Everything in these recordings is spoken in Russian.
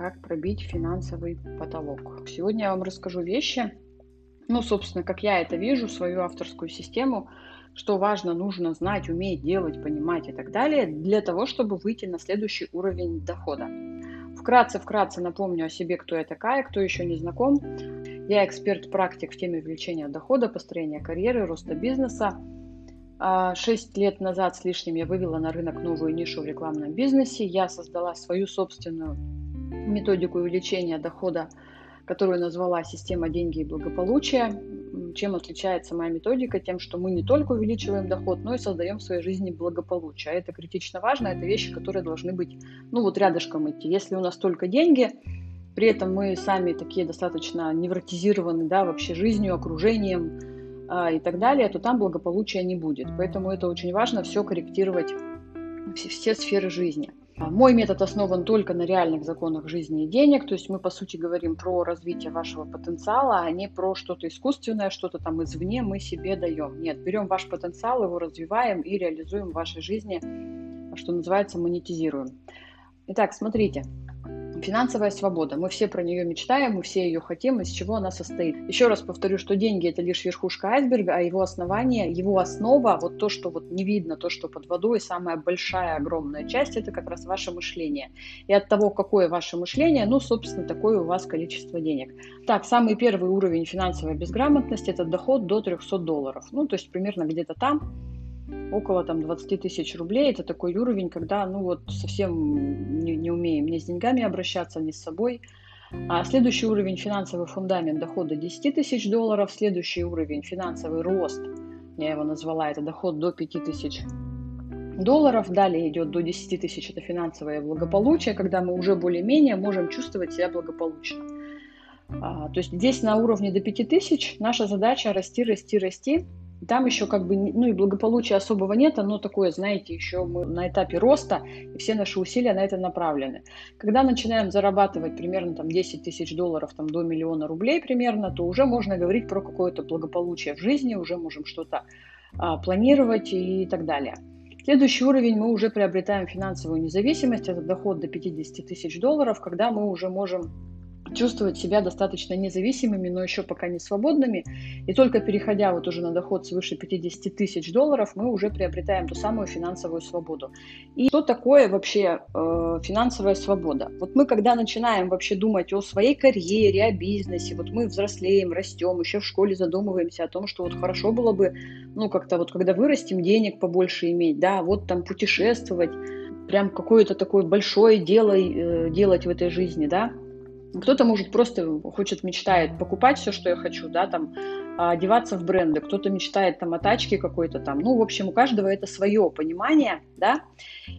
как пробить финансовый потолок. Сегодня я вам расскажу вещи, ну, собственно, как я это вижу, свою авторскую систему, что важно, нужно знать, уметь делать, понимать и так далее, для того, чтобы выйти на следующий уровень дохода. Вкратце-вкратце напомню о себе, кто я такая, кто еще не знаком. Я эксперт-практик в теме увеличения дохода, построения карьеры, роста бизнеса. А, шесть лет назад с лишним я вывела на рынок новую нишу в рекламном бизнесе. Я создала свою собственную методику увеличения дохода, которую назвала «Система деньги и благополучия». Чем отличается моя методика? Тем, что мы не только увеличиваем доход, но и создаем в своей жизни благополучие. А это критично важно, это вещи, которые должны быть, ну вот рядышком идти. Если у нас только деньги, при этом мы сами такие достаточно невротизированы, да, вообще жизнью, окружением, а, и так далее, то там благополучия не будет. Поэтому это очень важно все корректировать, все, все сферы жизни. А, мой метод основан только на реальных законах жизни и денег, то есть мы, по сути, говорим про развитие вашего потенциала, а не про что-то искусственное, что-то там извне мы себе даем. Нет, берем ваш потенциал, его развиваем и реализуем в вашей жизни, что называется, монетизируем. Итак, смотрите, Финансовая свобода. Мы все про нее мечтаем, мы все ее хотим, из чего она состоит. Еще раз повторю, что деньги это лишь верхушка айсберга, а его основание, его основа, вот то, что вот не видно, то, что под водой, самая большая, огромная часть, это как раз ваше мышление. И от того, какое ваше мышление, ну, собственно, такое у вас количество денег. Так, самый первый уровень финансовой безграмотности – это доход до 300 долларов. Ну, то есть примерно где-то там около там 20 тысяч рублей. Это такой уровень, когда ну вот совсем не, не умеем ни с деньгами обращаться, ни с собой. А следующий уровень финансовый фундамент дохода 10 тысяч долларов. Следующий уровень финансовый рост, я его назвала, это доход до 5 тысяч долларов. Далее идет до 10 тысяч, это финансовое благополучие, когда мы уже более-менее можем чувствовать себя благополучно. А, то есть здесь на уровне до 5 тысяч наша задача расти, расти, расти, там еще как бы, ну и благополучия особого нет, оно такое, знаете, еще мы на этапе роста, и все наши усилия на это направлены. Когда начинаем зарабатывать примерно там 10 тысяч долларов там, до миллиона рублей примерно, то уже можно говорить про какое-то благополучие в жизни, уже можем что-то а, планировать и так далее. Следующий уровень мы уже приобретаем финансовую независимость, это доход до 50 тысяч долларов, когда мы уже можем чувствовать себя достаточно независимыми, но еще пока не свободными. И только переходя вот уже на доход свыше 50 тысяч долларов, мы уже приобретаем ту самую финансовую свободу. И что такое вообще э, финансовая свобода? Вот мы когда начинаем вообще думать о своей карьере, о бизнесе, вот мы взрослеем, растем, еще в школе задумываемся о том, что вот хорошо было бы, ну как-то вот когда вырастем, денег побольше иметь, да, вот там путешествовать, прям какое-то такое большое дело э, делать в этой жизни, да, кто-то, может, просто хочет, мечтает покупать все, что я хочу, да, там, а, одеваться в бренды, кто-то мечтает там о тачке какой-то там. Ну, в общем, у каждого это свое понимание, да.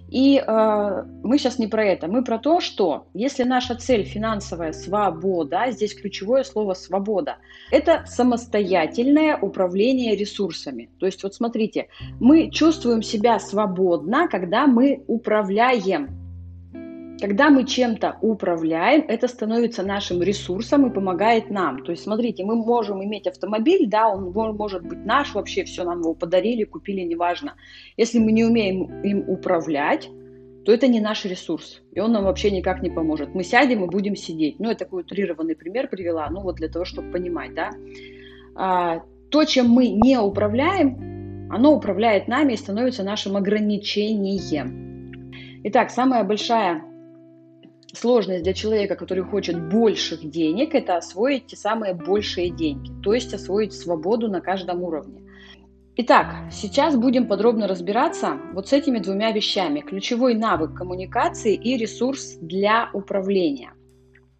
И э, мы сейчас не про это, мы про то, что если наша цель финансовая свобода, здесь ключевое слово свобода, это самостоятельное управление ресурсами. То есть вот смотрите, мы чувствуем себя свободно, когда мы управляем когда мы чем-то управляем, это становится нашим ресурсом и помогает нам. То есть, смотрите, мы можем иметь автомобиль, да, он может быть наш, вообще все нам его подарили, купили, неважно. Если мы не умеем им управлять, то это не наш ресурс, и он нам вообще никак не поможет. Мы сядем и будем сидеть. Ну, я такой утрированный пример привела, ну, вот для того, чтобы понимать, да. А, то, чем мы не управляем, оно управляет нами и становится нашим ограничением. Итак, самая большая сложность для человека, который хочет больших денег, это освоить те самые большие деньги, то есть освоить свободу на каждом уровне. Итак, сейчас будем подробно разбираться вот с этими двумя вещами. Ключевой навык коммуникации и ресурс для управления.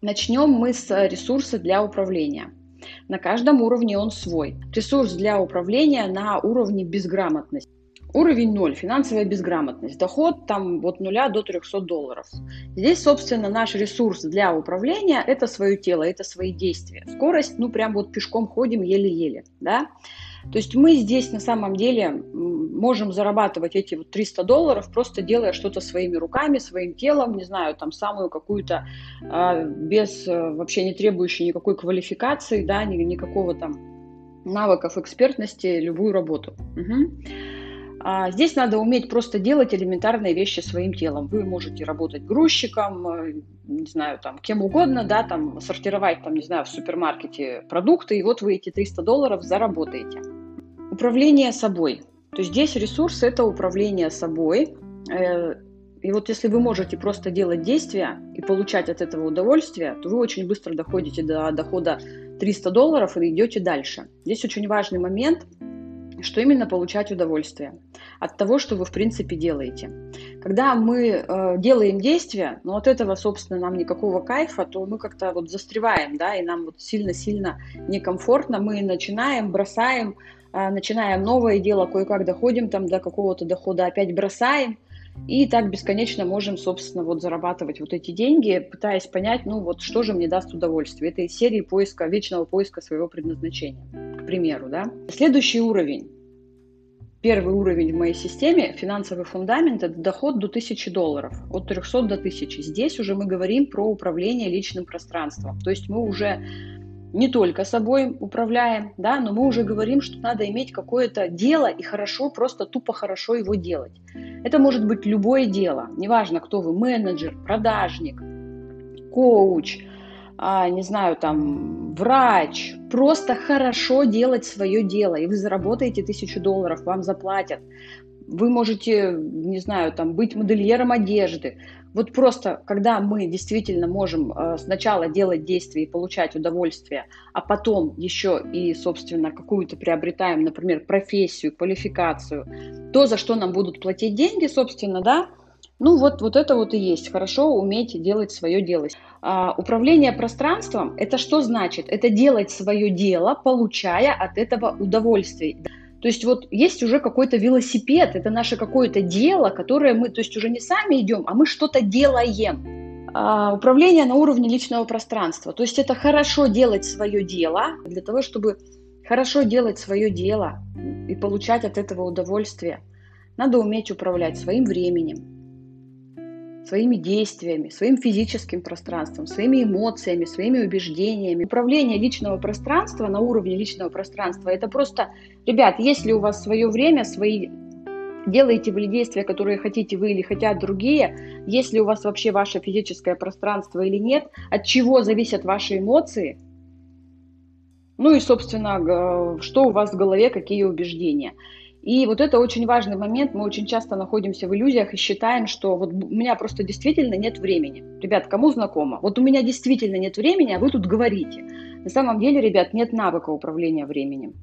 Начнем мы с ресурса для управления. На каждом уровне он свой. Ресурс для управления на уровне безграмотности. Уровень 0, финансовая безграмотность, доход там от 0 до 300 долларов. Здесь, собственно, наш ресурс для управления – это свое тело, это свои действия. Скорость, ну, прям вот пешком ходим еле-еле, да. То есть мы здесь на самом деле можем зарабатывать эти вот 300 долларов, просто делая что-то своими руками, своим телом, не знаю, там самую какую-то, э, без э, вообще не требующей никакой квалификации, да, ни, никакого там навыков, экспертности, любую работу. Угу. А здесь надо уметь просто делать элементарные вещи своим телом. Вы можете работать грузчиком, э, не знаю, там, кем угодно, да, там, сортировать, там, не знаю, в супермаркете продукты, и вот вы эти 300 долларов заработаете. Управление собой. То есть здесь ресурс – это управление собой. Э, и вот если вы можете просто делать действия и получать от этого удовольствие, то вы очень быстро доходите до дохода 300 долларов и идете дальше. Здесь очень важный момент, что именно получать удовольствие от того, что вы в принципе делаете. Когда мы э, делаем действия, но от этого, собственно, нам никакого кайфа, то мы как-то вот застреваем, да, и нам вот сильно-сильно некомфортно, мы начинаем, бросаем, э, начинаем новое дело, кое-как доходим там до какого-то дохода, опять бросаем, и так бесконечно можем, собственно, вот зарабатывать вот эти деньги, пытаясь понять, ну вот что же мне даст удовольствие. Это из серии поиска, вечного поиска своего предназначения, к примеру, да. Следующий уровень Первый уровень в моей системе, финансовый фундамент, это доход до 1000 долларов, от 300 до 1000. Здесь уже мы говорим про управление личным пространством. То есть мы уже не только собой управляем, да, но мы уже говорим, что надо иметь какое-то дело и хорошо, просто тупо хорошо его делать. Это может быть любое дело, неважно, кто вы, менеджер, продажник, коуч, а, не знаю, там, врач, просто хорошо делать свое дело, и вы заработаете тысячу долларов, вам заплатят. Вы можете, не знаю, там, быть модельером одежды. Вот просто, когда мы действительно можем э, сначала делать действия и получать удовольствие, а потом еще и, собственно, какую-то приобретаем, например, профессию, квалификацию, то, за что нам будут платить деньги, собственно, да, ну вот, вот это вот и есть, хорошо уметь делать свое дело. А, управление пространством – это что значит? Это делать свое дело, получая от этого удовольствие. То есть вот есть уже какой-то велосипед, это наше какое-то дело, которое мы, то есть уже не сами идем, а мы что-то делаем. А, управление на уровне личного пространства. То есть это хорошо делать свое дело для того, чтобы хорошо делать свое дело и получать от этого удовольствие. Надо уметь управлять своим временем, своими действиями, своим физическим пространством, своими эмоциями, своими убеждениями. Управление личного пространства на уровне личного пространства – это просто, ребят, если у вас свое время, свои делаете вы действия, которые хотите вы или хотят другие, если у вас вообще ваше физическое пространство или нет, от чего зависят ваши эмоции, ну и, собственно, что у вас в голове, какие убеждения. И вот это очень важный момент. Мы очень часто находимся в иллюзиях и считаем, что вот у меня просто действительно нет времени. Ребят, кому знакомо? Вот у меня действительно нет времени, а вы тут говорите. На самом деле, ребят, нет навыка управления временем,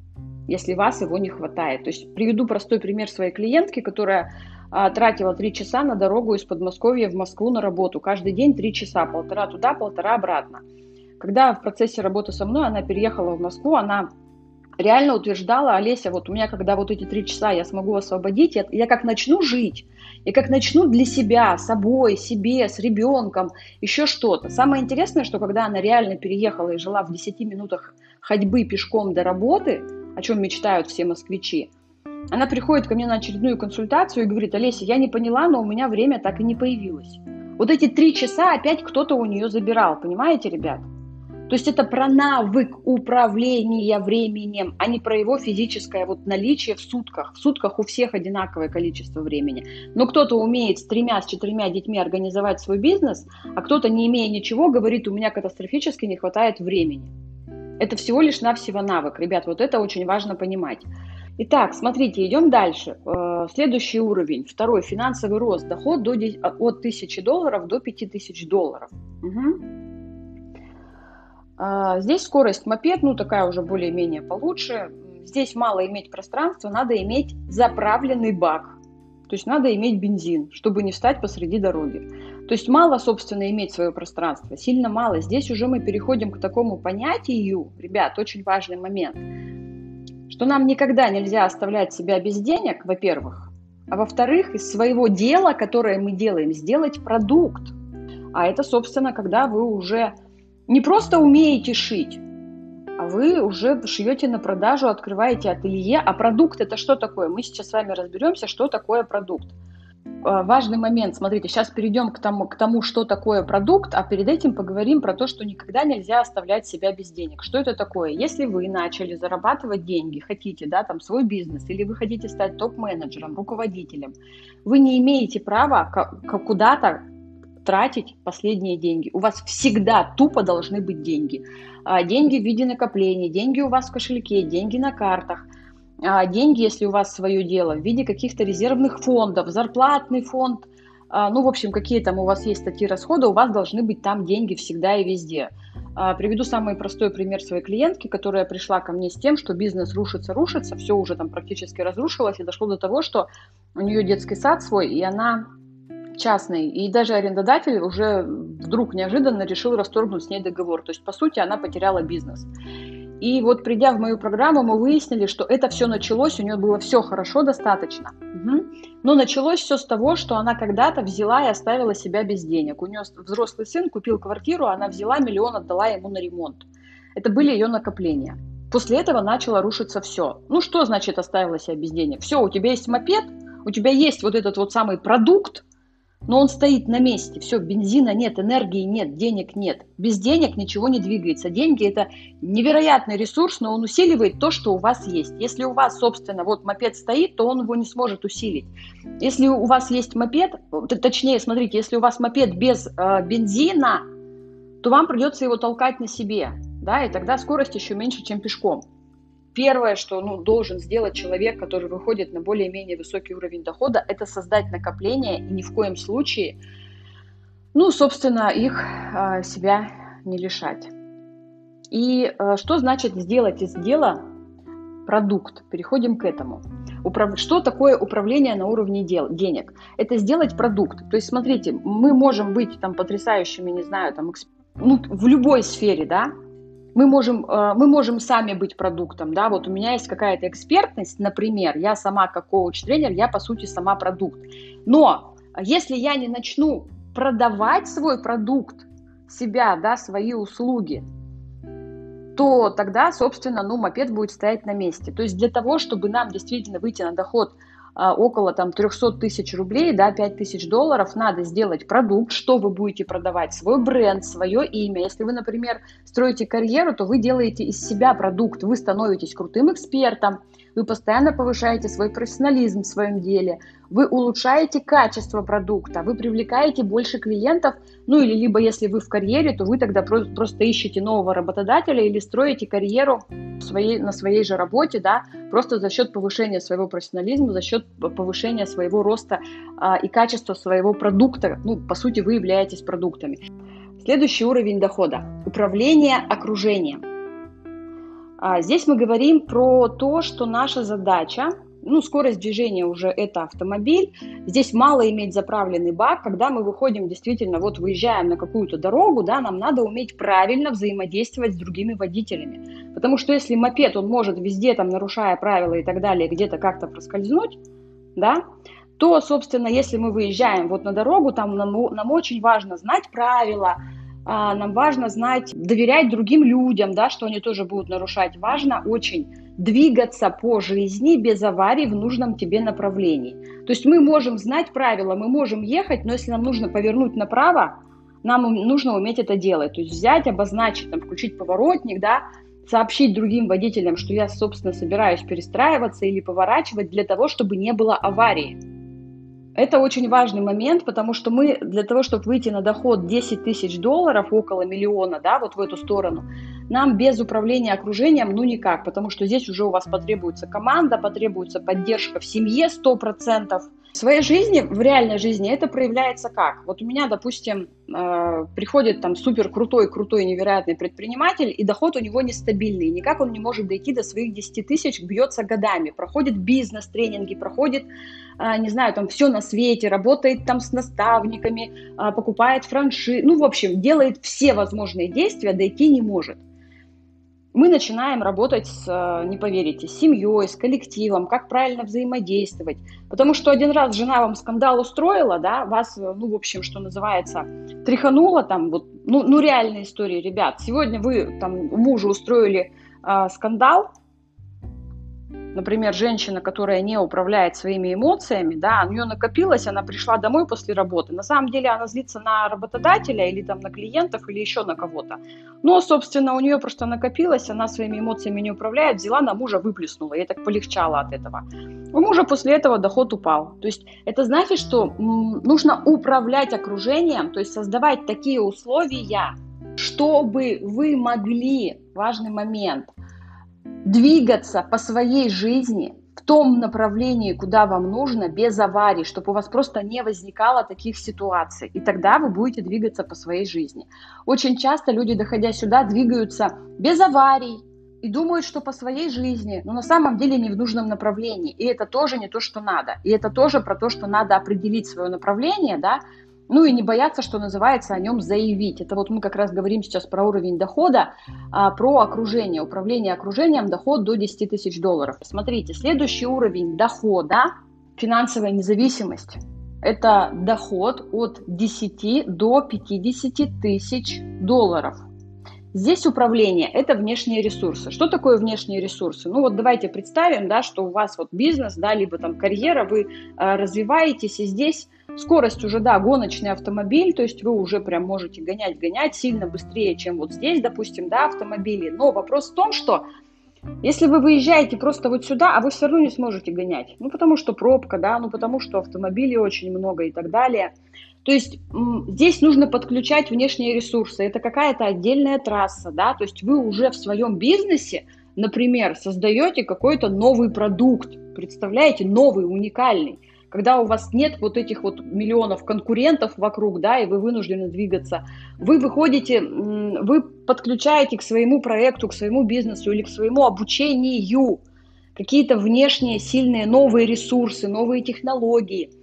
если вас его не хватает. То есть приведу простой пример своей клиентки, которая а, тратила три часа на дорогу из Подмосковья в Москву на работу. Каждый день три часа, полтора туда, полтора обратно. Когда в процессе работы со мной она переехала в Москву, она реально утверждала, Олеся, вот у меня, когда вот эти три часа я смогу освободить, я, я как начну жить, и как начну для себя, собой, себе, с ребенком, еще что-то. Самое интересное, что когда она реально переехала и жила в 10 минутах ходьбы пешком до работы, о чем мечтают все москвичи, она приходит ко мне на очередную консультацию и говорит, Олеся, я не поняла, но у меня время так и не появилось. Вот эти три часа опять кто-то у нее забирал, понимаете, ребят? То есть это про навык управления временем, а не про его физическое вот наличие в сутках. В сутках у всех одинаковое количество времени. Но кто-то умеет с тремя, с четырьмя детьми организовать свой бизнес, а кто-то, не имея ничего, говорит, у меня катастрофически не хватает времени. Это всего лишь навсего навык. Ребят, вот это очень важно понимать. Итак, смотрите, идем дальше. Э, следующий уровень, второй, финансовый рост, доход до, от 1000 долларов до 5000 долларов. Угу. А, здесь скорость мопед, ну такая уже более-менее получше. Здесь мало иметь пространства, надо иметь заправленный бак. То есть надо иметь бензин, чтобы не встать посреди дороги. То есть мало, собственно, иметь свое пространство, сильно мало. Здесь уже мы переходим к такому понятию, ребят, очень важный момент, что нам никогда нельзя оставлять себя без денег, во-первых, а во-вторых, из своего дела, которое мы делаем, сделать продукт. А это, собственно, когда вы уже не просто умеете шить, а вы уже шьете на продажу, открываете ателье. А продукт это что такое? Мы сейчас с вами разберемся, что такое продукт. Э, важный момент, смотрите, сейчас перейдем к тому, к тому, что такое продукт, а перед этим поговорим про то, что никогда нельзя оставлять себя без денег. Что это такое? Если вы начали зарабатывать деньги, хотите, да, там, свой бизнес, или вы хотите стать топ-менеджером, руководителем, вы не имеете права куда-то тратить последние деньги. У вас всегда тупо должны быть деньги. А, деньги в виде накоплений, деньги у вас в кошельке, деньги на картах – а, деньги, если у вас свое дело, в виде каких-то резервных фондов, зарплатный фонд, а, ну, в общем, какие там у вас есть статьи расхода, у вас должны быть там деньги всегда и везде. Приведу самый простой пример своей клиентки, которая пришла ко мне с тем, что бизнес рушится, рушится, все уже там практически разрушилось, и дошло до того, что у нее детский сад свой, и она частный, и даже арендодатель уже вдруг неожиданно решил расторгнуть с ней договор. То есть, по сути, она потеряла бизнес. И вот придя в мою программу, мы выяснили, что это все началось, у нее было все хорошо достаточно. Угу. Но началось все с того, что она когда-то взяла и оставила себя без денег. У нее взрослый сын купил квартиру, она взяла миллион, отдала ему на ремонт. Это были ее накопления. После этого начало рушиться все. Ну что значит оставила себя без денег? Все, у тебя есть мопед, у тебя есть вот этот вот самый продукт, но он стоит на месте, все, бензина нет, энергии нет, денег нет. Без денег ничего не двигается. Деньги – это невероятный ресурс, но он усиливает то, что у вас есть. Если у вас, собственно, вот мопед стоит, то он его не сможет усилить. Если у вас есть мопед, точнее, смотрите, если у вас мопед без э, бензина, то вам придется его толкать на себе, да, и тогда скорость еще меньше, чем пешком первое, что ну, должен сделать человек, который выходит на более-менее высокий уровень дохода, это создать накопление и ни в коем случае, ну, собственно, их э, себя не лишать. И э, что значит сделать из дела продукт? Переходим к этому. Управ... Что такое управление на уровне дел, денег? Это сделать продукт. То есть, смотрите, мы можем быть там потрясающими, не знаю, там, эксп... ну, в любой сфере, да, мы можем, э, мы можем сами быть продуктом, да, вот у меня есть какая-то экспертность, например, я сама как коуч-тренер, я по сути сама продукт. Но если я не начну продавать свой продукт, себя, да, свои услуги, то тогда, собственно, ну, мопед будет стоять на месте. То есть для того, чтобы нам действительно выйти на доход – около там 300 тысяч рублей, да, 5 тысяч долларов, надо сделать продукт, что вы будете продавать, свой бренд, свое имя. Если вы, например, строите карьеру, то вы делаете из себя продукт, вы становитесь крутым экспертом, вы постоянно повышаете свой профессионализм в своем деле, вы улучшаете качество продукта, вы привлекаете больше клиентов, ну или либо если вы в карьере, то вы тогда просто ищете нового работодателя или строите карьеру своей, на своей же работе, да, просто за счет повышения своего профессионализма, за счет повышения своего роста а, и качества своего продукта. Ну, по сути, вы являетесь продуктами. Следующий уровень дохода – управление окружением. А здесь мы говорим про то, что наша задача, ну, скорость движения уже это автомобиль. Здесь мало иметь заправленный бак. Когда мы выходим, действительно, вот выезжаем на какую-то дорогу, да, нам надо уметь правильно взаимодействовать с другими водителями. Потому что если мопед, он может везде, там, нарушая правила и так далее, где-то как-то проскользнуть, да, то, собственно, если мы выезжаем вот на дорогу, там нам, нам очень важно знать правила, а, нам важно знать, доверять другим людям, да, что они тоже будут нарушать. Важно очень двигаться по жизни без аварий в нужном тебе направлении. То есть мы можем знать правила, мы можем ехать, но если нам нужно повернуть направо, нам нужно уметь это делать. То есть взять, обозначить, там, включить поворотник, да, сообщить другим водителям, что я, собственно, собираюсь перестраиваться или поворачивать для того, чтобы не было аварии. Это очень важный момент, потому что мы для того, чтобы выйти на доход 10 тысяч долларов, около миллиона, да, вот в эту сторону, нам без управления окружением, ну никак, потому что здесь уже у вас потребуется команда, потребуется поддержка в семье 100%, в своей жизни, в реальной жизни это проявляется как? Вот у меня, допустим, э, приходит там супер крутой, крутой, невероятный предприниматель, и доход у него нестабильный, никак он не может дойти до своих 10 тысяч, бьется годами, проходит бизнес-тренинги, проходит, э, не знаю, там все на свете, работает там с наставниками, э, покупает франшизы, ну, в общем, делает все возможные действия, дойти не может мы начинаем работать с, э, не поверите, с семьей, с коллективом, как правильно взаимодействовать. Потому что один раз жена вам скандал устроила, да, вас, э, ну, в общем, что называется, тряханула там, вот, ну, ну реальная история, ребят. Сегодня вы там мужу устроили э, скандал, например, женщина, которая не управляет своими эмоциями, да, у нее накопилось, она пришла домой после работы. На самом деле она злится на работодателя или там на клиентов или еще на кого-то. Но, собственно, у нее просто накопилось, она своими эмоциями не управляет, взяла на мужа, выплеснула. Ей так полегчало от этого. У мужа после этого доход упал. То есть это значит, что нужно управлять окружением, то есть создавать такие условия, чтобы вы могли, важный момент – двигаться по своей жизни в том направлении, куда вам нужно, без аварий, чтобы у вас просто не возникало таких ситуаций. И тогда вы будете двигаться по своей жизни. Очень часто люди, доходя сюда, двигаются без аварий и думают, что по своей жизни, но на самом деле не в нужном направлении. И это тоже не то, что надо. И это тоже про то, что надо определить свое направление, да, ну и не бояться, что называется, о нем заявить. Это вот мы как раз говорим сейчас про уровень дохода, а, про окружение, управление окружением, доход до 10 тысяч долларов. Смотрите, следующий уровень дохода, финансовая независимость. Это доход от 10 до 50 тысяч долларов. Здесь управление – это внешние ресурсы. Что такое внешние ресурсы? Ну вот давайте представим, да, что у вас вот бизнес, да, либо там карьера, вы э, развиваетесь, и здесь скорость уже, да, гоночный автомобиль, то есть вы уже прям можете гонять-гонять сильно быстрее, чем вот здесь, допустим, да, автомобили. Но вопрос в том, что если вы выезжаете просто вот сюда, а вы все равно не сможете гонять, ну потому что пробка, да, ну потому что автомобилей очень много и так далее – то есть здесь нужно подключать внешние ресурсы. Это какая-то отдельная трасса, да, то есть вы уже в своем бизнесе, например, создаете какой-то новый продукт, представляете, новый, уникальный. Когда у вас нет вот этих вот миллионов конкурентов вокруг, да, и вы вынуждены двигаться, вы выходите, вы подключаете к своему проекту, к своему бизнесу или к своему обучению какие-то внешние сильные новые ресурсы, новые технологии –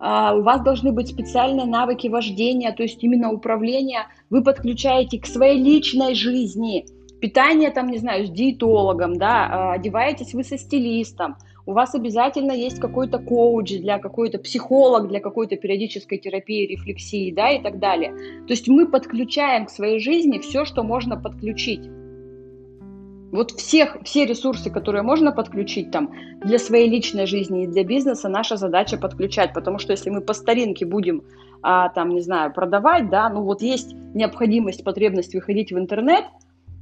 у вас должны быть специальные навыки вождения, то есть именно управление вы подключаете к своей личной жизни. Питание там, не знаю, с диетологом, да, а, одеваетесь вы со стилистом, у вас обязательно есть какой-то коуч для какой-то психолог для какой-то периодической терапии, рефлексии, да, и так далее. То есть мы подключаем к своей жизни все, что можно подключить. Вот всех, все ресурсы, которые можно подключить там для своей личной жизни и для бизнеса, наша задача подключать, потому что если мы по старинке будем, а, там, не знаю, продавать, да, ну вот есть необходимость, потребность выходить в интернет –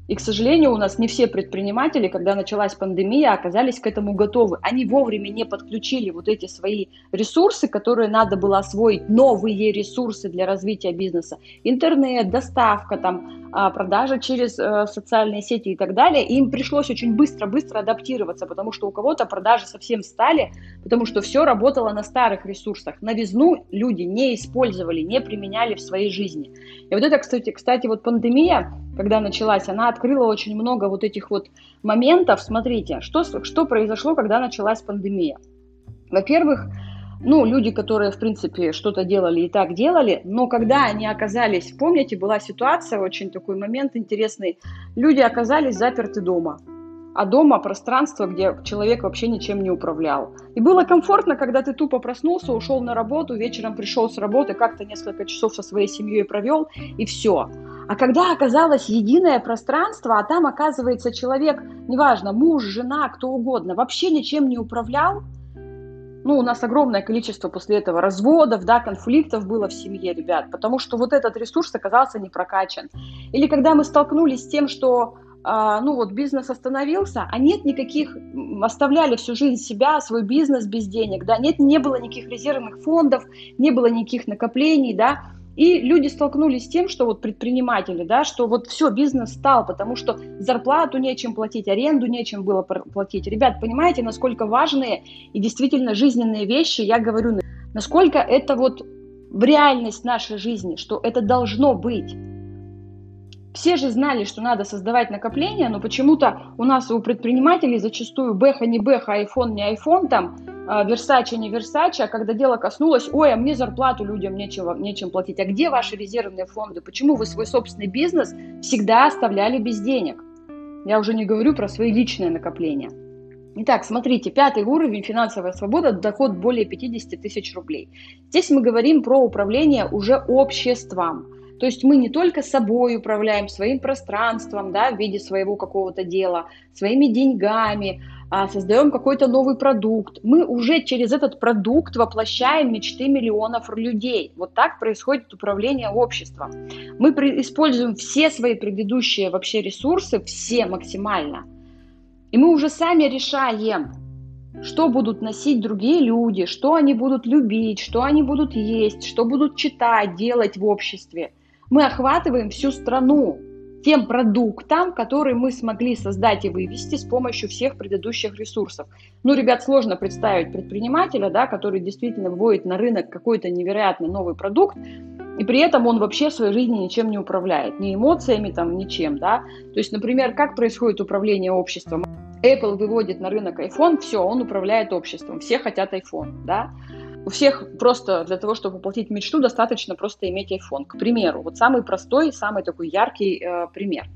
и, к сожалению, у нас не все предприниматели, когда началась пандемия, оказались к этому готовы. Они вовремя не подключили вот эти свои ресурсы, которые надо было освоить, новые ресурсы для развития бизнеса. Интернет, доставка, там, а, продажа через э, социальные сети и так далее. И им пришлось очень быстро-быстро адаптироваться, потому что у кого-то продажи совсем стали, потому что все работало на старых ресурсах. Новизну люди не использовали, не применяли в своей жизни. И вот это, кстати, кстати вот пандемия, когда началась, она открыла очень много вот этих вот моментов. Смотрите, что, что произошло, когда началась пандемия. Во-первых, ну, люди, которые, в принципе, что-то делали и так делали, но когда они оказались, помните, была ситуация, очень такой момент интересный, люди оказались заперты дома, а дома пространство, где человек вообще ничем не управлял. И было комфортно, когда ты тупо проснулся, ушел на работу, вечером пришел с работы, как-то несколько часов со своей семьей провел, и все. А когда оказалось единое пространство, а там оказывается человек, неважно, муж, жена, кто угодно, вообще ничем не управлял, ну, у нас огромное количество после этого разводов, да, конфликтов было в семье, ребят, потому что вот этот ресурс оказался не прокачан. Или когда мы столкнулись с тем, что а, ну вот бизнес остановился, а нет никаких, оставляли всю жизнь себя, свой бизнес без денег, да, нет, не было никаких резервных фондов, не было никаких накоплений, да, и люди столкнулись с тем, что вот предприниматели, да, что вот все, бизнес стал, потому что зарплату нечем платить, аренду нечем было платить. Ребят, понимаете, насколько важные и действительно жизненные вещи, я говорю, насколько это вот в реальность нашей жизни, что это должно быть. Все же знали, что надо создавать накопления, но почему-то у нас у предпринимателей зачастую бэха не бэха, айфон не айфон, там Версаче не Версаче, а когда дело коснулось, ой, а мне зарплату людям нечего, нечем платить, а где ваши резервные фонды? Почему вы свой собственный бизнес всегда оставляли без денег? Я уже не говорю про свои личные накопления. Итак, смотрите, пятый уровень финансовая свобода, доход более 50 тысяч рублей. Здесь мы говорим про управление уже обществом. То есть мы не только собой управляем, своим пространством, да, в виде своего какого-то дела, своими деньгами, а, создаем какой-то новый продукт. Мы уже через этот продукт воплощаем мечты миллионов людей. Вот так происходит управление обществом. Мы используем все свои предыдущие вообще ресурсы, все максимально. И мы уже сами решаем, что будут носить другие люди, что они будут любить, что они будут есть, что будут читать, делать в обществе. Мы охватываем всю страну тем продуктам, которые мы смогли создать и вывести с помощью всех предыдущих ресурсов. Ну, ребят, сложно представить предпринимателя, да, который действительно вводит на рынок какой-то невероятный новый продукт, и при этом он вообще в своей жизни ничем не управляет, ни эмоциями, там, ничем, да. То есть, например, как происходит управление обществом? Apple выводит на рынок iPhone, все, он управляет обществом, все хотят iPhone, да. У всех просто для того, чтобы воплотить мечту, достаточно просто иметь iPhone. К примеру, вот самый простой, самый такой яркий э, пример.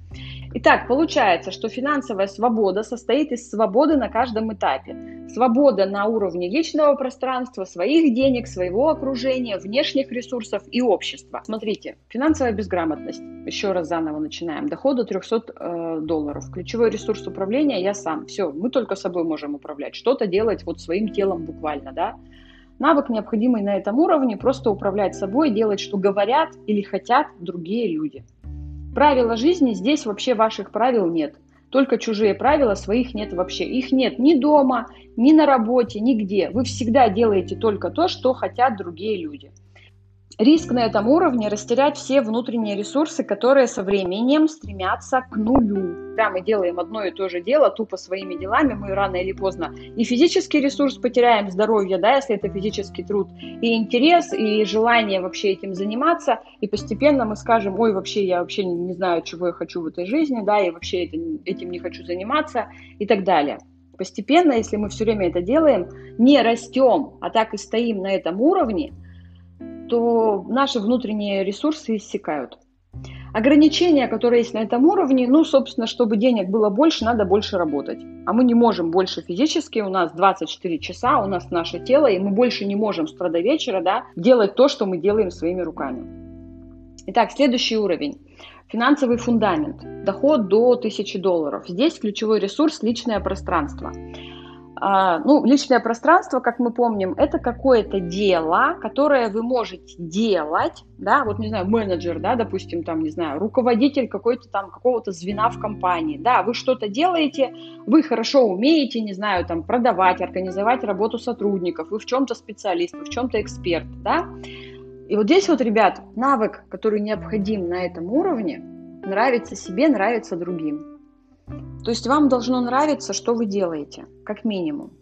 Итак, получается, что финансовая свобода состоит из свободы на каждом этапе. Свобода на уровне личного пространства, своих денег, своего окружения, внешних ресурсов и общества. Смотрите, финансовая безграмотность. Еще раз заново начинаем. Доход до 300 э, долларов. Ключевой ресурс управления я сам. Все, мы только собой можем управлять. Что-то делать вот своим телом буквально, да. Навык, необходимый на этом уровне, просто управлять собой, делать, что говорят или хотят другие люди. Правила жизни здесь вообще ваших правил нет. Только чужие правила, своих нет вообще. Их нет ни дома, ни на работе, нигде. Вы всегда делаете только то, что хотят другие люди. Риск на этом уровне растерять все внутренние ресурсы, которые со временем стремятся к нулю. Когда мы делаем одно и то же дело, тупо своими делами, мы рано или поздно и физический ресурс потеряем, здоровье, да, если это физический труд, и интерес, и желание вообще этим заниматься, и постепенно мы скажем, ой, вообще я вообще не знаю, чего я хочу в этой жизни, да, и вообще этим не хочу заниматься, и так далее. Постепенно, если мы все время это делаем, не растем, а так и стоим на этом уровне, то наши внутренние ресурсы иссякают. Ограничения, которые есть на этом уровне, ну, собственно, чтобы денег было больше, надо больше работать. А мы не можем больше физически, у нас 24 часа, у нас наше тело, и мы больше не можем с утра до вечера да, делать то, что мы делаем своими руками. Итак, следующий уровень. Финансовый фундамент. Доход до 1000 долларов. Здесь ключевой ресурс – личное пространство. А, ну, личное пространство, как мы помним, это какое-то дело, которое вы можете делать, да, вот, не знаю, менеджер, да, допустим, там, не знаю, руководитель какой-то там, какого-то звена в компании, да, вы что-то делаете, вы хорошо умеете, не знаю, там, продавать, организовать работу сотрудников, вы в чем-то специалист, вы в чем-то эксперт, да, и вот здесь вот, ребят, навык, который необходим на этом уровне, нравится себе, нравится другим. То есть вам должно нравиться, что вы делаете, как минимум.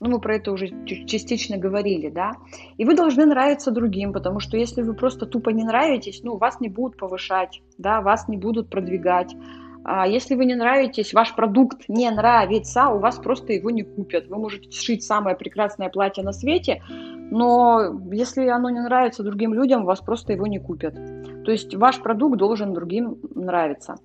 Ну, мы про это уже частично говорили, да. И вы должны нравиться другим, потому что если вы просто тупо не нравитесь, ну, вас не будут повышать, да, вас не будут продвигать. А если вы не нравитесь, ваш продукт не нравится, у вас просто его не купят. Вы можете сшить самое прекрасное платье на свете, но если оно не нравится другим людям, вас просто его не купят. То есть ваш продукт должен другим нравиться.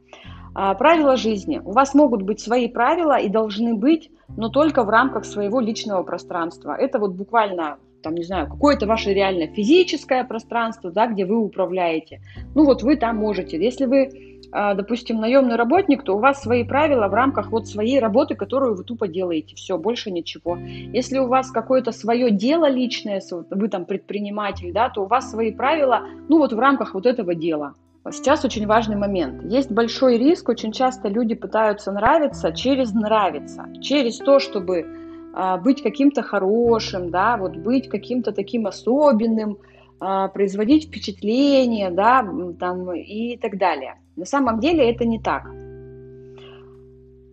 А, правила жизни. У вас могут быть свои правила и должны быть, но только в рамках своего личного пространства. Это вот буквально там, не знаю, какое-то ваше реально физическое пространство, да, где вы управляете. Ну вот вы там можете. Если вы, а, допустим, наемный работник, то у вас свои правила в рамках вот своей работы, которую вы тупо делаете. Все, больше ничего. Если у вас какое-то свое дело личное, вы там предприниматель, да, то у вас свои правила, ну вот в рамках вот этого дела. Сейчас очень важный момент. Есть большой риск, очень часто люди пытаются нравиться через нравиться, через то, чтобы а, быть каким-то хорошим, да, вот быть каким-то таким особенным, а, производить впечатление, да, там и так далее. На самом деле это не так.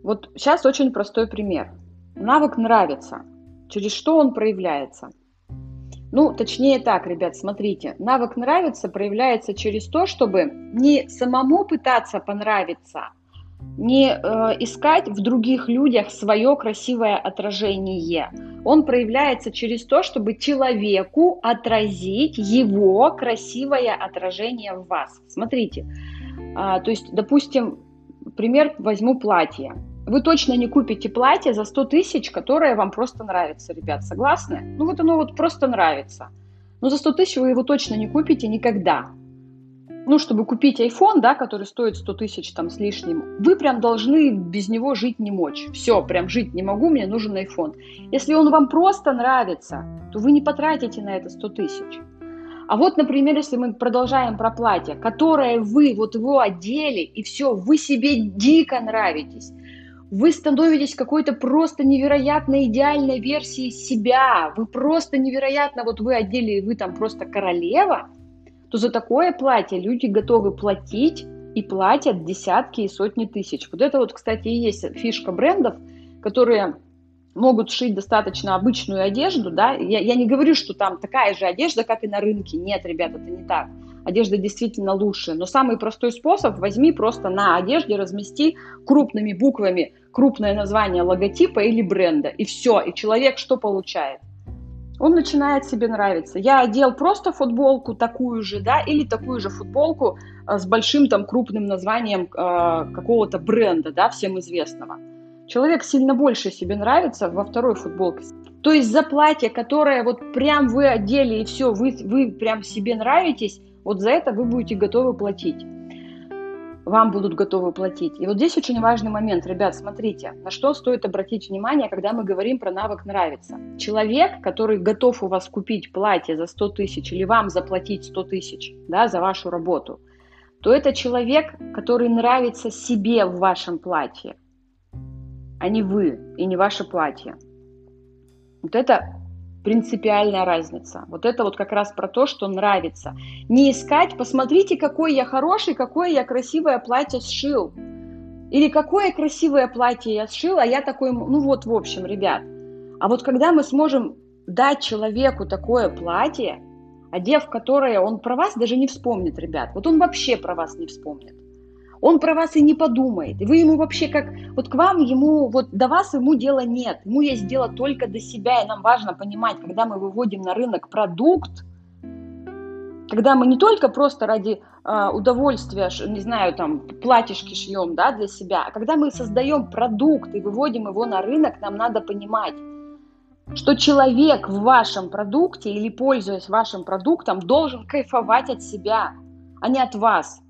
Вот сейчас очень простой пример. Навык нравится. Через что он проявляется? Ну, точнее так, ребят, смотрите, навык нравится проявляется через то, чтобы не самому пытаться понравиться, не э, искать в других людях свое красивое отражение. Он проявляется через то, чтобы человеку отразить его красивое отражение в вас. Смотрите, э, то есть, допустим, пример возьму платье. Вы точно не купите платье за 100 тысяч, которое вам просто нравится, ребят, согласны? Ну вот оно вот просто нравится. Но за 100 тысяч вы его точно не купите никогда. ну, чтобы купить iPhone, да, который стоит 100 тысяч там с лишним, вы прям должны без него жить не мочь. Все, прям жить не могу, мне нужен iPhone. Если он вам просто нравится, то вы не потратите на это 100 тысяч. А вот, например, если мы продолжаем про платье, которое вы вот его одели, и все, вы себе дико нравитесь, вы становитесь какой-то просто невероятно идеальной версией себя, вы просто невероятно, вот вы одели, и вы там просто королева, то за такое платье люди готовы платить и платят десятки и сотни тысяч. Вот это вот, кстати, и есть фишка брендов, которые могут шить достаточно обычную одежду, да, я, я не говорю, что там такая же одежда, как и на рынке, нет, ребят, это не так. Одежда действительно лучше, но самый простой способ, возьми просто на одежде, размести крупными буквами крупное название логотипа или бренда, и все, и человек что получает? Он начинает себе нравиться. Я одел просто футболку такую же, да, или такую же футболку э, с большим там крупным названием э, какого-то бренда, да, всем известного человек сильно больше себе нравится во второй футболке. То есть за платье, которое вот прям вы одели и все, вы, вы прям себе нравитесь, вот за это вы будете готовы платить. Вам будут готовы платить. И вот здесь очень важный момент, ребят, смотрите, на что стоит обратить внимание, когда мы говорим про навык нравится. Человек, который готов у вас купить платье за 100 тысяч или вам заплатить 100 тысяч да, за вашу работу, то это человек, который нравится себе в вашем платье а не вы и не ваше платье. Вот это принципиальная разница. Вот это вот как раз про то, что нравится. Не искать, посмотрите, какой я хороший, какое я красивое платье сшил. Или какое красивое платье я сшил, а я такой, ну вот, в общем, ребят. А вот когда мы сможем дать человеку такое платье, одев которое он про вас даже не вспомнит, ребят. Вот он вообще про вас не вспомнит он про вас и не подумает. И вы ему вообще как, вот к вам ему, вот до вас ему дела нет. Ему есть дело только до себя. И нам важно понимать, когда мы выводим на рынок продукт, когда мы не только просто ради э, удовольствия, не знаю, там, платьишки шьем, да, для себя, а когда мы создаем продукт и выводим его на рынок, нам надо понимать, что человек в вашем продукте или пользуясь вашим продуктом должен кайфовать от себя, а не от вас.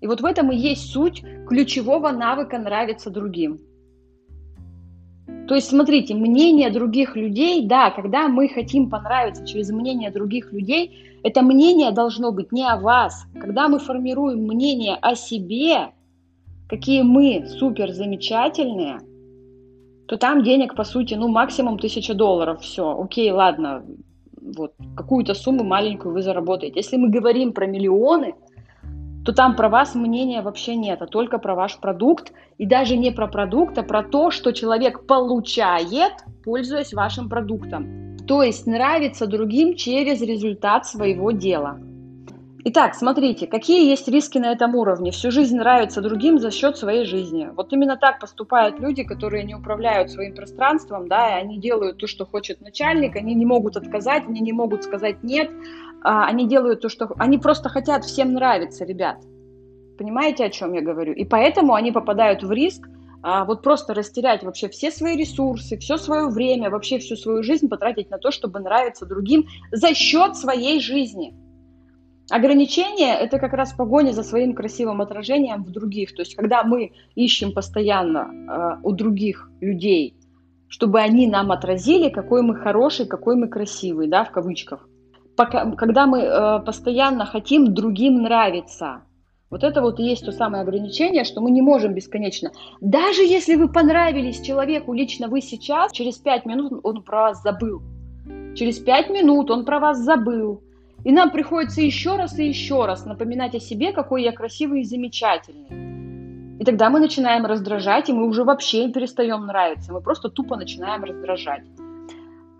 И вот в этом и есть суть ключевого навыка нравиться другим. То есть, смотрите, мнение других людей, да, когда мы хотим понравиться через мнение других людей, это мнение должно быть не о вас. Когда мы формируем мнение о себе, какие мы супер замечательные, то там денег, по сути, ну, максимум тысяча долларов, все, окей, ладно, вот, какую-то сумму маленькую вы заработаете. Если мы говорим про миллионы – то там про вас мнения вообще нет, а только про ваш продукт. И даже не про продукт, а про то, что человек получает, пользуясь вашим продуктом. То есть нравится другим через результат своего дела. Итак, смотрите, какие есть риски на этом уровне. Всю жизнь нравится другим за счет своей жизни. Вот именно так поступают люди, которые не управляют своим пространством, да, и они делают то, что хочет начальник, они не могут отказать, они не могут сказать нет, а, они делают то, что... Они просто хотят всем нравиться, ребят. Понимаете, о чем я говорю? И поэтому они попадают в риск а, вот просто растерять вообще все свои ресурсы, все свое время, вообще всю свою жизнь потратить на то, чтобы нравиться другим за счет своей жизни. Ограничение – это как раз погоня за своим красивым отражением в других. То есть, когда мы ищем постоянно э, у других людей, чтобы они нам отразили, какой мы хороший, какой мы красивый, да, в кавычках пока, когда мы э, постоянно хотим другим нравиться. Вот это вот и есть то самое ограничение, что мы не можем бесконечно. Даже если вы понравились человеку, лично вы сейчас, через пять минут он про вас забыл. Через пять минут он про вас забыл. И нам приходится еще раз и еще раз напоминать о себе, какой я красивый и замечательный. И тогда мы начинаем раздражать, и мы уже вообще перестаем нравиться. Мы просто тупо начинаем раздражать.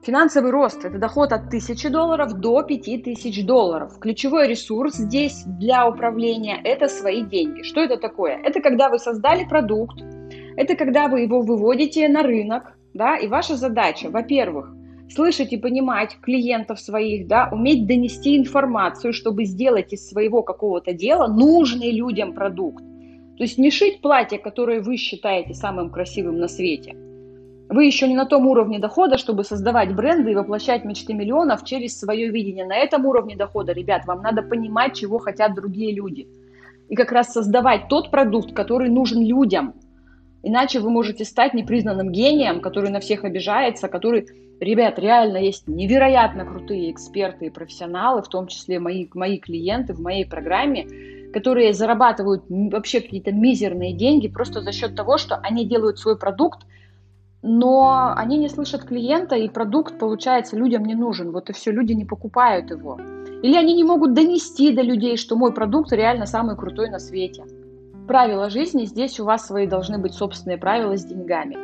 Финансовый рост – это доход от 1000 долларов до 5000 долларов. Ключевой ресурс здесь для управления – это свои деньги. Что это такое? Это когда вы создали продукт, это когда вы его выводите на рынок, да, и ваша задача, во-первых, слышать и понимать клиентов своих, да, уметь донести информацию, чтобы сделать из своего какого-то дела нужный людям продукт. То есть не шить платье, которое вы считаете самым красивым на свете – Вы еще не на том уровне дохода, чтобы создавать бренды и воплощать мечты миллионов через свое видение. На этом уровне дохода, ребят, вам надо понимать, чего хотят другие люди. И как раз создавать тот продукт, который нужен людям. Иначе вы можете стать непризнанным гением, который на всех обижается, который, ребят, реально есть невероятно крутые эксперты и профессионалы, в том числе мои, мои клиенты в моей программе, которые зарабатывают вообще какие-то мизерные деньги просто за счет того, что они делают свой продукт но они не слышат клиента, и продукт, получается, людям не нужен. Вот и все, люди не покупают его. Или они не могут донести до людей, что мой продукт реально самый крутой на свете. Правила жизни, здесь у вас свои должны быть собственные правила с деньгами.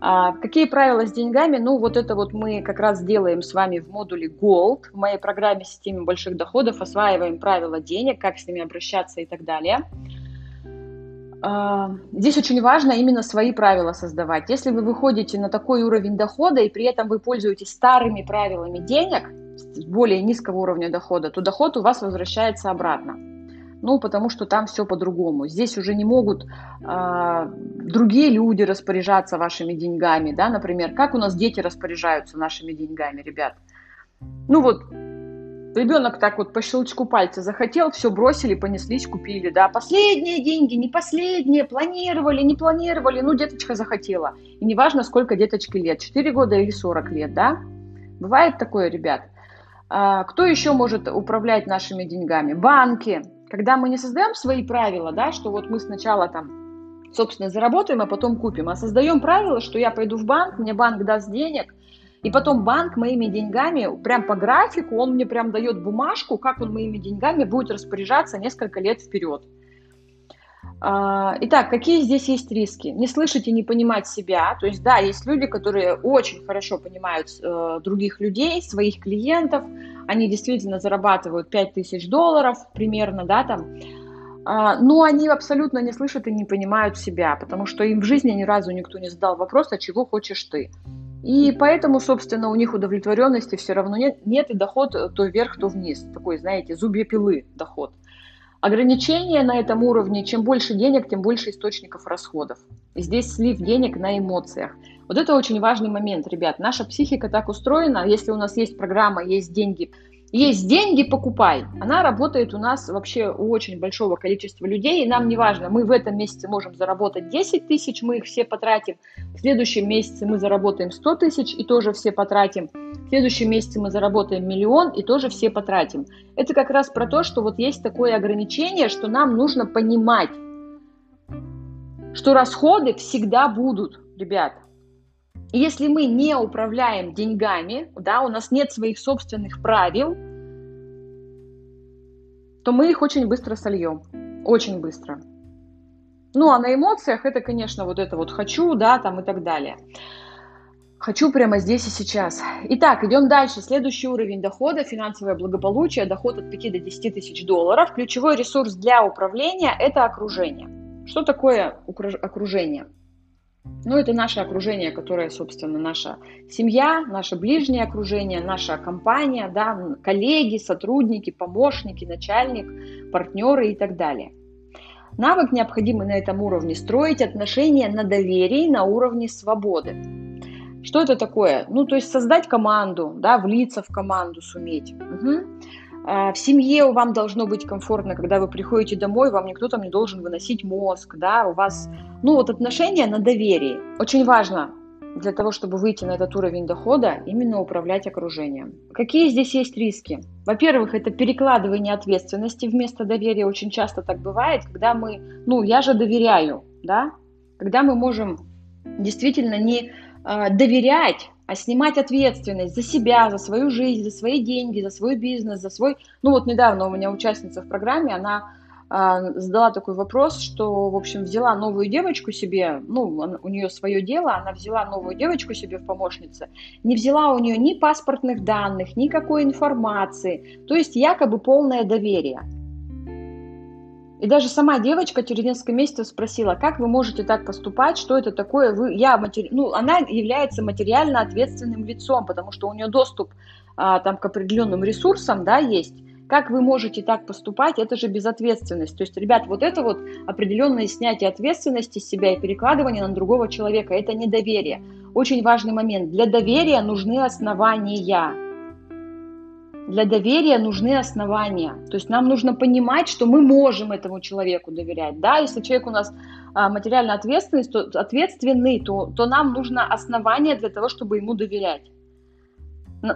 А, какие правила с деньгами? Ну, вот это вот мы как раз делаем с вами в модуле Gold, в моей программе «Системе больших доходов», осваиваем правила денег, как с ними обращаться и так далее. А, здесь очень важно именно свои правила создавать. Если вы выходите на такой уровень дохода и при этом вы пользуетесь старыми правилами денег, более низкого уровня дохода, то доход у вас возвращается обратно. Ну, потому что там все по-другому. Здесь уже не могут э, другие люди распоряжаться вашими деньгами, да, например, как у нас дети распоряжаются нашими деньгами, ребят. Ну вот, Ребенок так вот по щелчку пальца захотел, все бросили, понеслись, купили, да. Последние деньги, не последние, планировали, не планировали, ну, деточка захотела. И неважно, сколько деточке лет, 4 года или 40 лет, да. Бывает такое, ребят. А, кто еще может управлять нашими деньгами? Банки. Когда мы не создаем свои правила, да, что вот мы сначала там, собственно, заработаем, а потом купим, а создаем правила, что я пойду в банк, мне банк даст денег – и потом банк моими деньгами, прям по графику, он мне прям дает бумажку, как он моими деньгами будет распоряжаться несколько лет вперед. А, итак, какие здесь есть риски? Не слышать и не понимать себя. То есть, да, есть люди, которые очень хорошо понимают э, других людей, своих клиентов. Они действительно зарабатывают 5000 долларов примерно, да, там. А, но они абсолютно не слышат и не понимают себя, потому что им в жизни ни разу никто не задал вопрос, а чего хочешь ты. И поэтому, собственно, у них удовлетворенности все равно нет, нет и доход то вверх, то вниз. Такой, знаете, зубья пилы доход. Ограничение на этом уровне, чем больше денег, тем больше источников расходов. Здесь слив денег на эмоциях. Вот это очень важный момент, ребят. Наша психика так устроена, если у нас есть программа, есть деньги – есть деньги, покупай. Она работает у нас вообще у очень большого количества людей, и нам не важно, мы в этом месяце можем заработать 10 тысяч, мы их все потратим, в следующем месяце мы заработаем 100 тысяч и тоже все потратим, в следующем месяце мы заработаем миллион и тоже все потратим. Это как раз про то, что вот есть такое ограничение, что нам нужно понимать, что расходы всегда будут, ребят. Если мы не управляем деньгами, да, у нас нет своих собственных правил, то мы их очень быстро сольем. Очень быстро. Ну, а на эмоциях это, конечно, вот это вот хочу, да, там и так далее. Хочу прямо здесь и сейчас. Итак, идем дальше. Следующий уровень дохода, финансовое благополучие, доход от 5 до 10 тысяч долларов. Ключевой ресурс для управления – это окружение. Что такое окружение? Ну, это наше окружение, которое, собственно, наша семья, наше ближнее окружение, наша компания, да, коллеги, сотрудники, помощники, начальник, партнеры и так далее. Навык необходимый на этом уровне строить отношения на доверии на уровне свободы. Что это такое? Ну, то есть создать команду, да, влиться в команду суметь. Угу. А, в семье вам должно быть комфортно, когда вы приходите домой, вам никто там не должен выносить мозг, да, у вас, ну вот отношения на доверии. Очень важно для того, чтобы выйти на этот уровень дохода, именно управлять окружением. Какие здесь есть риски? Во-первых, это перекладывание ответственности вместо доверия. Очень часто так бывает, когда мы, ну, я же доверяю, да, когда мы можем действительно не э, доверять а снимать ответственность за себя, за свою жизнь, за свои деньги, за свой бизнес, за свой... Ну вот недавно у меня участница в программе, она э, задала такой вопрос, что, в общем, взяла новую девочку себе, ну, она, у нее свое дело, она взяла новую девочку себе в помощнице, не взяла у нее ни паспортных данных, никакой информации, то есть якобы полное доверие. И даже сама девочка через несколько месяцев спросила, как вы можете так поступать, что это такое, вы, я матери... ну, она является материально ответственным лицом, потому что у нее доступ а, там к определенным ресурсам, да, есть. Как вы можете так поступать, это же безответственность. То есть, ребят, вот это вот определенное снятие ответственности с себя и перекладывание на другого человека, это недоверие. очень важный момент. Для доверия нужны основания. Для доверия нужны основания. То есть нам нужно понимать, что мы можем этому человеку доверять. Да, если человек у нас а, материально ответственный, то, ответственный то, то нам нужно основание для того, чтобы ему доверять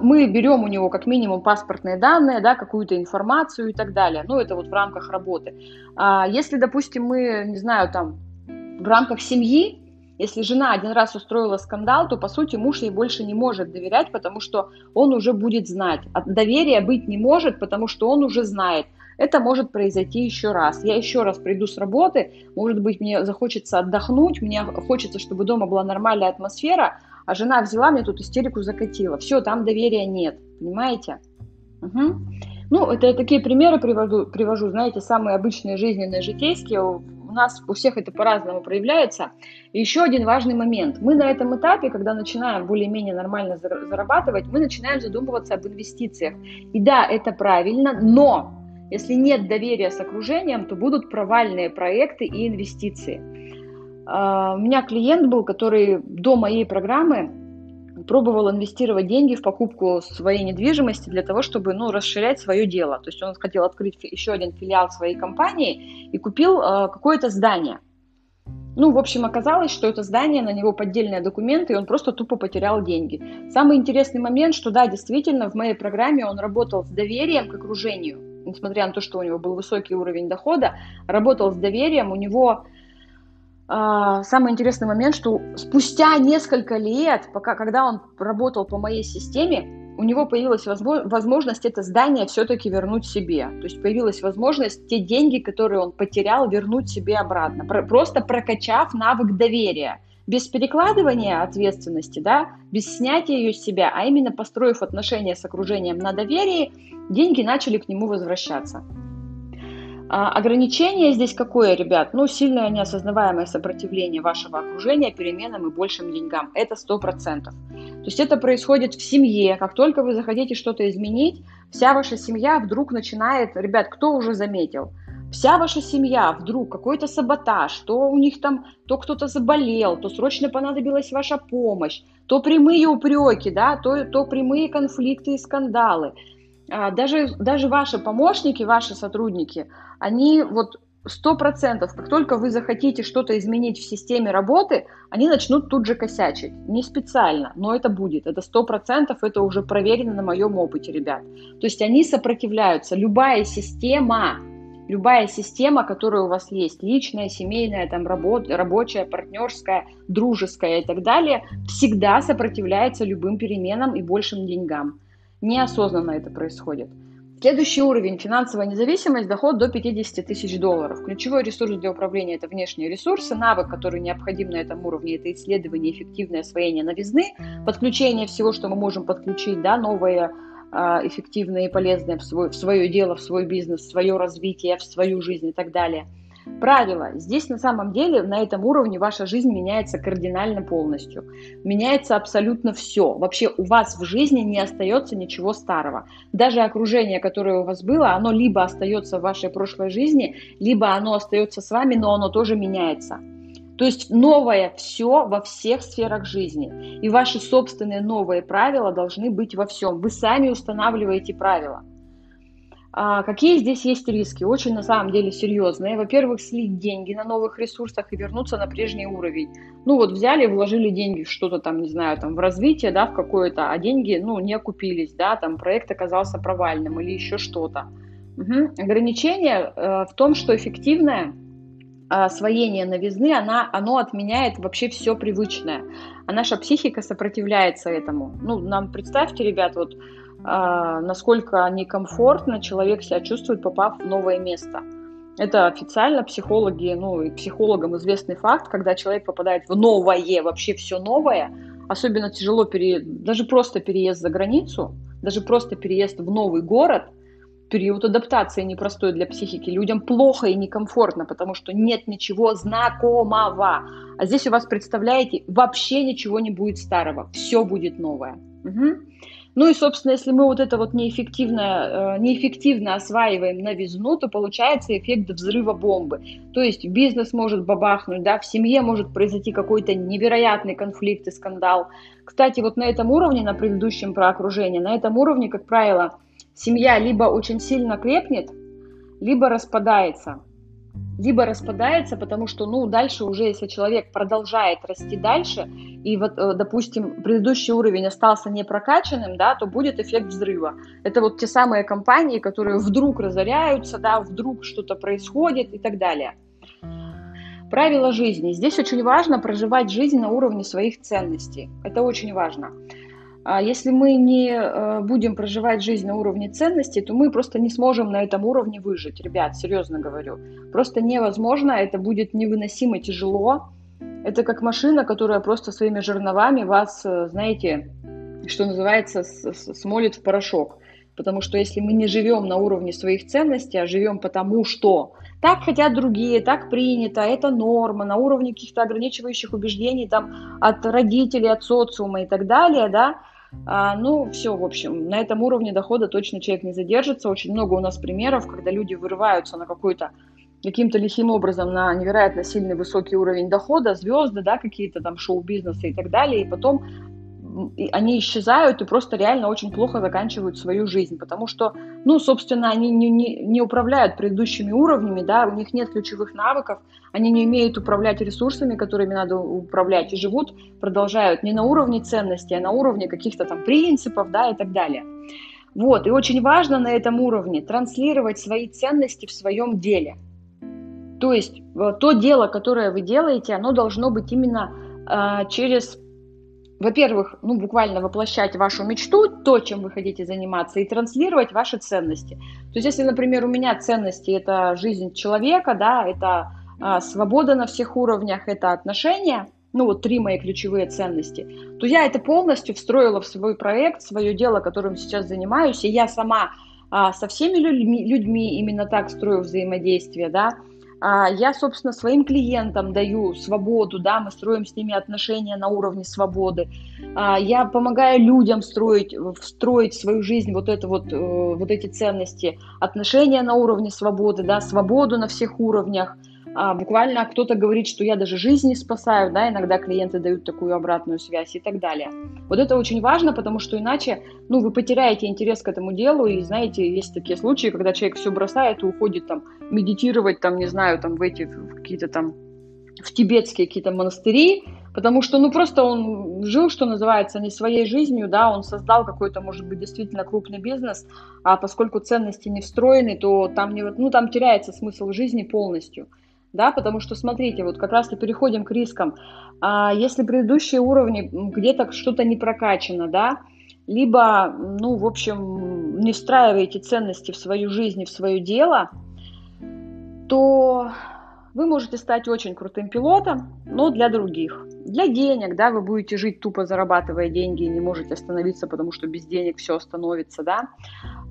мы берем у него как минимум паспортные данные, да, какую-то информацию и так далее. Ну, это вот в рамках работы. А если, допустим, мы, не знаю, там, в рамках семьи, если жена один раз устроила скандал, то, по сути, муж ей больше не может доверять, потому что он уже будет знать. От доверия быть не может, потому что он уже знает. Это может произойти еще раз. Я еще раз приду с работы, может быть, мне захочется отдохнуть, мне хочется, чтобы дома была нормальная атмосфера, а жена взяла мне тут истерику закатила. Все, там доверия нет, понимаете? Угу. Ну, это я такие примеры привожу, привожу, знаете, самые обычные жизненные, житейские. У нас у всех это по-разному проявляется. И еще один важный момент. Мы на этом этапе, когда начинаем более-менее нормально зарабатывать, мы начинаем задумываться об инвестициях. И да, это правильно, но если нет доверия с окружением, то будут провальные проекты и инвестиции. А, у меня клиент был, который до моей программы пробовал инвестировать деньги в покупку своей недвижимости для того, чтобы ну, расширять свое дело. То есть он хотел открыть еще один филиал своей компании и купил э, какое-то здание. Ну, в общем, оказалось, что это здание, на него поддельные документы, и он просто тупо потерял деньги. Самый интересный момент, что да, действительно, в моей программе он работал с доверием к окружению. Несмотря на то, что у него был высокий уровень дохода, работал с доверием, у него самый интересный момент, что спустя несколько лет, пока, когда он работал по моей системе, у него появилась возможность это здание все-таки вернуть себе. То есть появилась возможность те деньги, которые он потерял, вернуть себе обратно. Просто прокачав навык доверия. Без перекладывания ответственности, да, без снятия ее с себя, а именно построив отношения с окружением на доверии, деньги начали к нему возвращаться. А, ограничение здесь какое, ребят? Ну, сильное неосознаваемое сопротивление вашего окружения переменам и большим деньгам. Это 100%. То есть это происходит в семье. Как только вы захотите что-то изменить, вся ваша семья вдруг начинает... Ребят, кто уже заметил? Вся ваша семья вдруг какой-то саботаж, то у них там, то кто-то заболел, то срочно понадобилась ваша помощь, то прямые упреки, да, то, то прямые конфликты и скандалы. А, даже, даже ваши помощники, ваши сотрудники, они вот сто процентов, как только вы захотите что-то изменить в системе работы, они начнут тут же косячить. Не специально, но это будет. Это сто процентов, это уже проверено на моем опыте, ребят. То есть они сопротивляются. Любая система, любая система, которая у вас есть, личная, семейная, там, работ, рабочая, партнерская, дружеская и так далее, всегда сопротивляется любым переменам и большим деньгам. Неосознанно это происходит. Следующий уровень – финансовая независимость, доход до 50 тысяч долларов. Ключевой ресурс для управления – это внешние ресурсы. Навык, который необходим на этом уровне – это исследование, эффективное освоение новизны, подключение всего, что мы можем подключить, да, новое, а, эффективное и полезное в, свой, в свое дело, в свой бизнес, в свое развитие, в свою жизнь и так далее – Правило. Здесь на самом деле на этом уровне ваша жизнь меняется кардинально полностью. Меняется абсолютно все. Вообще у вас в жизни не остается ничего старого. Даже окружение, которое у вас было, оно либо остается в вашей прошлой жизни, либо оно остается с вами, но оно тоже меняется. То есть новое все во всех сферах жизни. И ваши собственные новые правила должны быть во всем. Вы сами устанавливаете правила. А какие здесь есть риски? Очень на самом деле серьезные. Во-первых, слить деньги на новых ресурсах и вернуться на прежний уровень. Ну вот взяли, вложили деньги в что-то там, не знаю, там в развитие, да, в какое-то, а деньги, ну, не окупились, да, там проект оказался провальным или еще что-то. Угу. Ограничение э, в том, что эффективное освоение новизны, она, оно отменяет вообще все привычное. А наша психика сопротивляется этому. Ну, нам представьте, ребят, вот а, насколько некомфортно человек себя чувствует, попав в новое место. Это официально психологи, ну и психологам известный факт, когда человек попадает в новое, вообще все новое, особенно тяжело, пере... даже просто переезд за границу, даже просто переезд в новый город, период адаптации непростой для психики. Людям плохо и некомфортно, потому что нет ничего знакомого. А здесь у вас, представляете, вообще ничего не будет старого, все будет новое. Угу. Ну и, собственно, если мы вот это вот неэффективно, э, неэффективно осваиваем новизну, то получается эффект взрыва бомбы. То есть бизнес может бабахнуть, да, в семье может произойти какой-то невероятный конфликт и скандал. Кстати, вот на этом уровне, на предыдущем про окружение, на этом уровне, как правило, семья либо очень сильно крепнет, либо распадается либо распадается, потому что, ну, дальше уже, если человек продолжает расти дальше, и вот, э, допустим, предыдущий уровень остался не прокачанным, да, то будет эффект взрыва. Это вот те самые компании, которые вдруг разоряются, да, вдруг что-то происходит и так далее. Правила жизни. Здесь очень важно проживать жизнь на уровне своих ценностей. Это очень важно. А если мы не э, будем проживать жизнь на уровне ценностей, то мы просто не сможем на этом уровне выжить. Ребят, серьезно говорю. Просто невозможно, это будет невыносимо тяжело. Это как машина, которая просто своими жерновами вас, э, знаете, что называется, смолит в порошок. Потому что если мы не живем на уровне своих ценностей, а живем потому, что так хотят другие, так принято, это норма, на уровне каких-то ограничивающих убеждений там, от родителей, от социума и так далее, да, а, ну, все, в общем, на этом уровне дохода точно человек не задержится. Очень много у нас примеров, когда люди вырываются на какой-то каким-то лихим образом на невероятно сильный высокий уровень дохода, звезды, да, какие-то там шоу-бизнесы и так далее, и потом они исчезают и просто реально очень плохо заканчивают свою жизнь, потому что, ну, собственно, они не, не, не управляют предыдущими уровнями, да, у них нет ключевых навыков, они не умеют управлять ресурсами, которыми надо управлять, и живут, продолжают не на уровне ценностей, а на уровне каких-то там принципов, да, и так далее. Вот, и очень важно на этом уровне транслировать свои ценности в своем деле. То есть э, то дело, которое вы делаете, оно должно быть именно э, через во-первых, ну, буквально воплощать вашу мечту, то, чем вы хотите заниматься, и транслировать ваши ценности. То есть, если, например, у меня ценности – это жизнь человека, да, это а, свобода на всех уровнях, это отношения, ну, вот три мои ключевые ценности, то я это полностью встроила в свой проект, свое дело, которым сейчас занимаюсь, и я сама а, со всеми людьми, людьми именно так строю взаимодействие, да, я, собственно, своим клиентам даю свободу, да, мы строим с ними отношения на уровне свободы. А, я помогаю людям строить, встроить в свою жизнь вот, это вот, э, вот эти ценности, отношения на уровне свободы, да, свободу на всех уровнях – а, буквально кто-то говорит, что я даже жизни спасаю, да, иногда клиенты дают такую обратную связь и так далее. Вот это очень важно, потому что иначе, ну, вы потеряете интерес к этому делу, и, знаете, есть такие случаи, когда человек все бросает и уходит там медитировать, там, не знаю, там в эти какие-то там в тибетские какие-то монастыри, потому что, ну, просто он жил, что называется, не своей жизнью, да, он создал какой-то, может быть, действительно крупный бизнес, а поскольку ценности не встроены, то там, не, ну, там теряется смысл жизни полностью да, потому что, смотрите, вот как раз-то переходим к рискам. А если предыдущие уровни где-то что-то не прокачано, да, либо, ну, в общем, не встраиваете ценности в свою жизнь и в свое дело, то вы можете стать очень крутым пилотом, но для других. Для денег, да, вы будете жить тупо зарабатывая деньги и не можете остановиться, потому что без денег все остановится, да.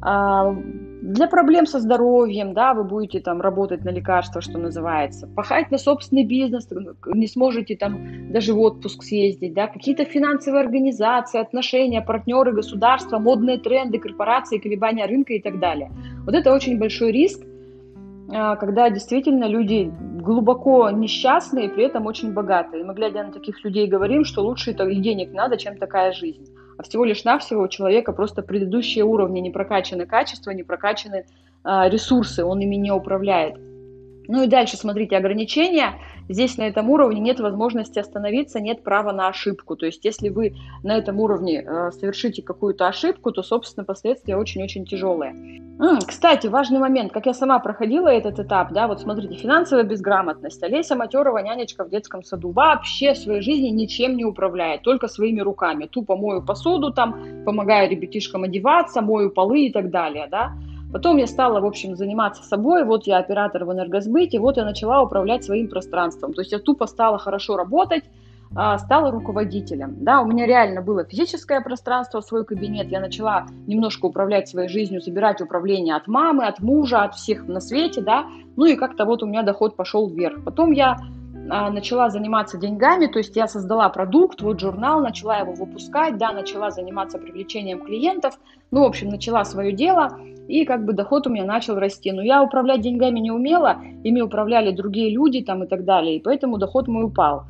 А, для проблем со здоровьем, да, вы будете там работать на лекарства, что называется, пахать на собственный бизнес, не сможете там даже в отпуск съездить, да, какие-то финансовые организации, отношения, партнеры, государства, модные тренды, корпорации, колебания рынка и так далее. Вот это очень большой риск, когда действительно люди глубоко несчастные, при этом очень богатые. Мы, глядя на таких людей, говорим, что лучше и денег надо, чем такая жизнь. А всего лишь навсего у человека просто предыдущие уровни не прокачаны качества, не прокачаны а, ресурсы, он ими не управляет. Ну и дальше, смотрите, ограничения. Здесь на этом уровне нет возможности остановиться, нет права на ошибку. То есть если вы на этом уровне э, совершите какую-то ошибку, то, собственно, последствия очень-очень тяжелые. Кстати, важный момент, как я сама проходила этот этап, да, вот смотрите, финансовая безграмотность. Олеся Матерова, нянечка в детском саду, вообще своей жизни ничем не управляет, только своими руками. Тупо мою посуду там, помогаю ребятишкам одеваться, мою полы и так далее, да. Потом я стала, в общем, заниматься собой, вот я оператор в энергосбыте, вот я начала управлять своим пространством. То есть я тупо стала хорошо работать, а, стала руководителем. Да, у меня реально было физическое пространство, свой кабинет. Я начала немножко управлять своей жизнью, забирать управление от мамы, от мужа, от всех на свете, да. Ну и как-то вот у меня доход пошел вверх. Потом я начала заниматься деньгами, то есть я создала продукт, вот журнал, начала его выпускать, да, начала заниматься привлечением клиентов, ну, в общем, начала свое дело, и как бы доход у меня начал расти. Но я управлять деньгами не умела, ими управляли другие люди там и так далее, и поэтому доход мой упал.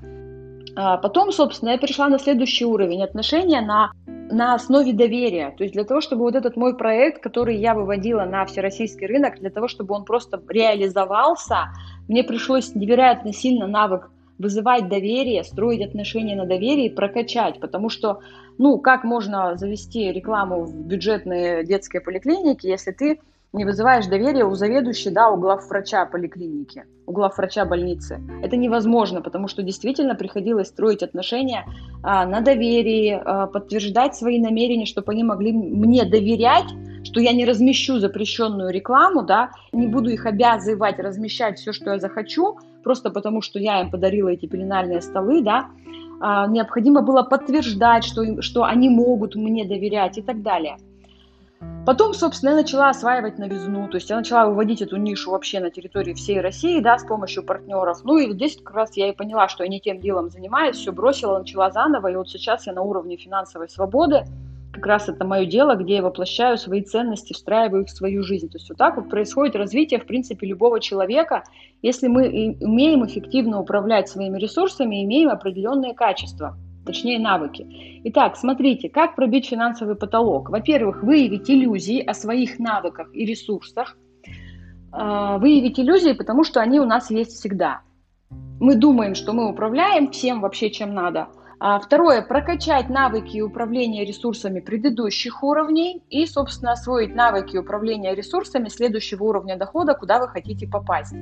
А потом, собственно, я перешла на следующий уровень отношения на, на основе доверия. То есть для того, чтобы вот этот мой проект, который я выводила на всероссийский рынок, для того, чтобы он просто реализовался, мне пришлось невероятно сильно навык вызывать доверие, строить отношения на доверии, прокачать, потому что, ну, как можно завести рекламу в бюджетные детские поликлиники, если ты не вызываешь доверия у заведующей, да, у главврача поликлиники, у главврача больницы. Это невозможно, потому что действительно приходилось строить отношения а, на доверии, а, подтверждать свои намерения, чтобы они могли мне доверять, что я не размещу запрещенную рекламу, да, не буду их обязывать размещать все, что я захочу, просто потому что я им подарила эти пеленальные столы, да, а, необходимо было подтверждать, что, что они могут мне доверять и так далее. Потом, собственно, я начала осваивать новизну, то есть я начала выводить эту нишу вообще на территории всей России, да, с помощью партнеров. Ну и здесь как раз я и поняла, что я не тем делом занимаюсь, все бросила, начала заново, и вот сейчас я на уровне финансовой свободы, как раз это мое дело, где я воплощаю свои ценности, встраиваю их в свою жизнь. То есть вот так вот происходит развитие, в принципе, любого человека, если мы умеем эффективно управлять своими ресурсами, имеем определенные качества – точнее навыки. Итак, смотрите, как пробить финансовый потолок. Во-первых, выявить иллюзии о своих навыках и ресурсах. А, выявить иллюзии, потому что они у нас есть всегда. Мы думаем, что мы управляем всем вообще, чем надо. А второе, прокачать навыки управления ресурсами предыдущих уровней и, собственно, освоить навыки управления ресурсами следующего уровня дохода, куда вы хотите попасть.